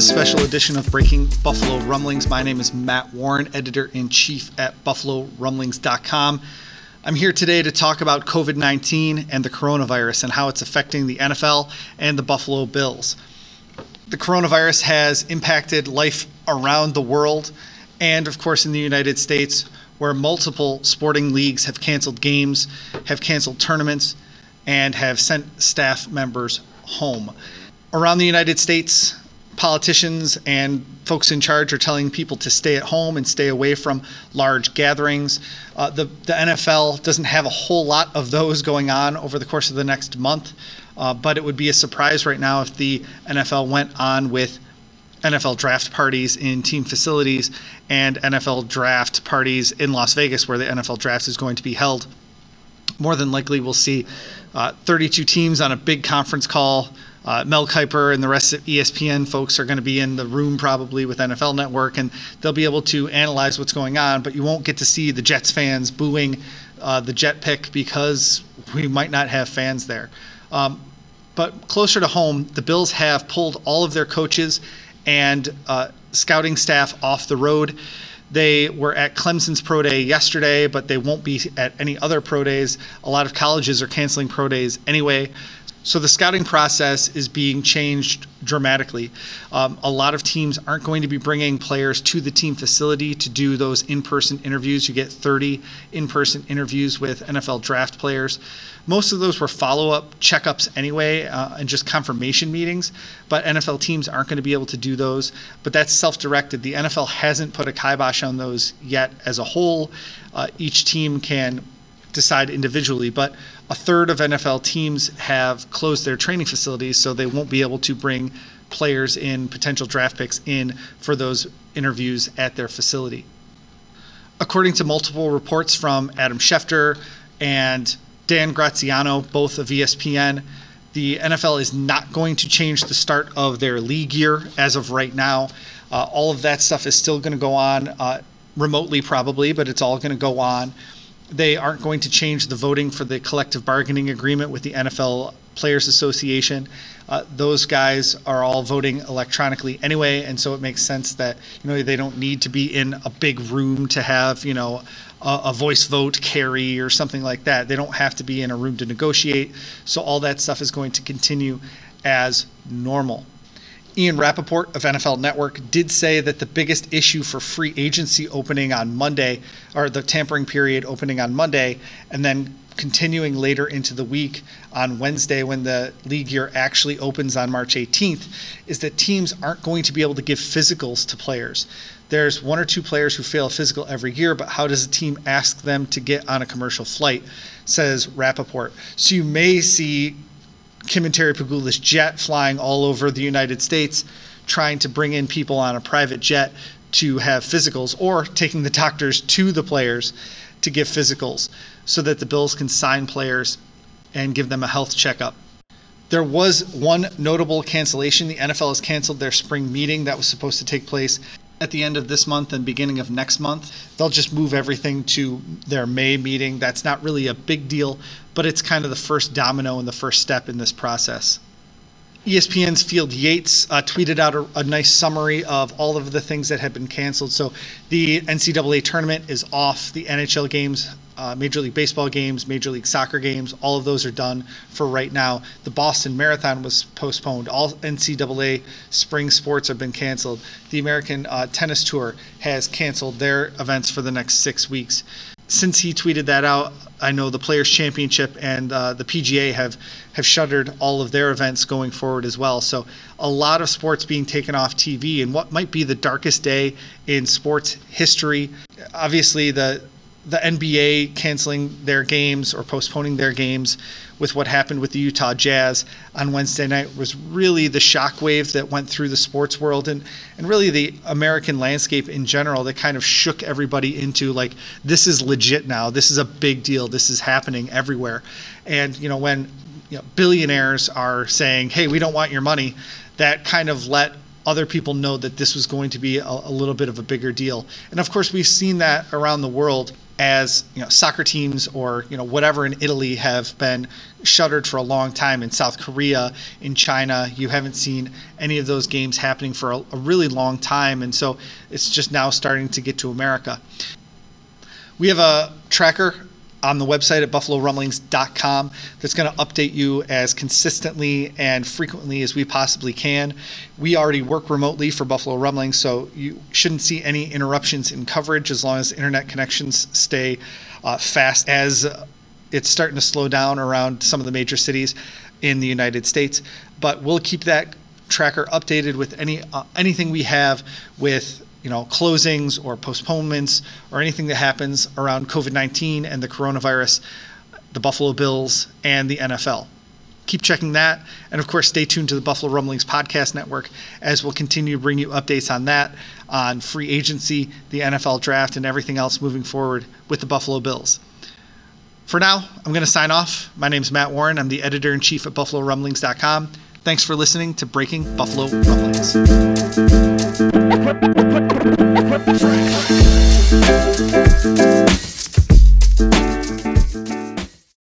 this special edition of Breaking Buffalo Rumblings. My name is Matt Warren, editor in chief at BuffaloRumblings.com. I'm here today to talk about COVID 19 and the coronavirus and how it's affecting the NFL and the Buffalo Bills. The coronavirus has impacted life around the world and, of course, in the United States, where multiple sporting leagues have canceled games, have canceled tournaments, and have sent staff members home. Around the United States, politicians and folks in charge are telling people to stay at home and stay away from large gatherings. Uh, the, the NFL doesn't have a whole lot of those going on over the course of the next month, uh, but it would be a surprise right now if the NFL went on with NFL draft parties in team facilities and NFL draft parties in Las Vegas, where the NFL draft is going to be held. More than likely, we'll see uh, 32 teams on a big conference call. Uh, Mel Kiper and the rest of ESPN folks are going to be in the room probably with NFL Network, and they'll be able to analyze what's going on. But you won't get to see the Jets fans booing uh, the Jet pick because we might not have fans there. Um, but closer to home, the Bills have pulled all of their coaches and uh, scouting staff off the road. They were at Clemson's pro day yesterday, but they won't be at any other pro days. A lot of colleges are canceling pro days anyway. So the scouting process is being changed dramatically. Um, a lot of teams aren't going to be bringing players to the team facility to do those in person interviews. You get 30 in person interviews with NFL draft players. Most of those were follow up checkups anyway uh, and just confirmation meetings, but NFL teams aren't going to be able to do those. But that's self directed. The NFL hasn't put a kibosh on those yet as a whole. Uh, each team can decide individually, but a third of NFL teams have closed their training facilities, so they won't be able to bring players in, potential draft picks in for those interviews at their facility. According to multiple reports from Adam Schefter and Dan Graziano, both of ESPN, the NFL is not going to change the start of their league year as of right now. Uh, all of that stuff is still going to go on uh, remotely, probably, but it's all going to go on they aren't going to change the voting for the collective bargaining agreement with the NFL Players Association. Uh, those guys are all voting electronically anyway, and so it makes sense that you know they don't need to be in a big room to have you know a, a voice vote carry or something like that. They don't have to be in a room to negotiate. So all that stuff is going to continue as normal. Ian Rapoport of NFL Network did say that the biggest issue for free agency opening on Monday, or the tampering period opening on Monday, and then continuing later into the week on Wednesday when the league year actually opens on March 18th, is that teams aren't going to be able to give physicals to players. There's one or two players who fail physical every year, but how does a team ask them to get on a commercial flight? Says Rapoport. So you may see Kim and Terry Pegula's jet flying all over the United States, trying to bring in people on a private jet to have physicals, or taking the doctors to the players to give physicals so that the Bills can sign players and give them a health checkup. There was one notable cancellation. The NFL has canceled their spring meeting that was supposed to take place at the end of this month and beginning of next month. They'll just move everything to their May meeting. That's not really a big deal, but it's kind of the first domino and the first step in this process. ESPN's Field Yates uh, tweeted out a, a, nice summary of all of the things that have been canceled. So the NCAA tournament is off. The NHL games uh, Major League Baseball games, Major League Soccer games, all of those are done for right now. The Boston Marathon was postponed. All NCAA spring sports have been canceled. The American uh, Tennis Tour has canceled their events for the next six weeks. Since he tweeted that out, I know the Players Championship and uh, the PGA have have shuttered all of their events going forward as well. So a lot of sports being taken off TV, and what might be the darkest day in sports history. Obviously, the the NBA canceling their games or postponing their games with what happened with the Utah Jazz on Wednesday night was really the shockwave that went through the sports world and, and really the American landscape in general that kind of shook everybody into like, this is legit now. This is a big deal. This is happening everywhere. And, you know, when you know, billionaires are saying, hey, we don't want your money, that kind of let other people know that this was going to be a, a little bit of a bigger deal. And of course, we've seen that around the world as you know soccer teams or you know whatever in Italy have been shuttered for a long time in South Korea in China you haven't seen any of those games happening for a, a really long time and so it's just now starting to get to America. We have a tracker on the website at buffalorumblings.com that's going to update you as consistently and frequently as we possibly can. We already work remotely for Buffalo Rumblings, so you shouldn't see any interruptions in coverage as long as internet connections stay uh, fast as it's starting to slow down around some of the major cities in the United States. But we'll keep that tracker updated with any uh, anything we have with you know, closings or postponements or anything that happens around COVID 19 and the coronavirus, the Buffalo Bills, and the NFL. Keep checking that. And of course, stay tuned to the Buffalo Rumblings Podcast Network as we'll continue to bring you updates on that, on free agency, the NFL draft, and everything else moving forward with the Buffalo Bills. For now, I'm going to sign off. My name is Matt Warren. I'm the editor in chief at BuffaloRumblings.com. Thanks for listening to Breaking Buffalo Rumblings.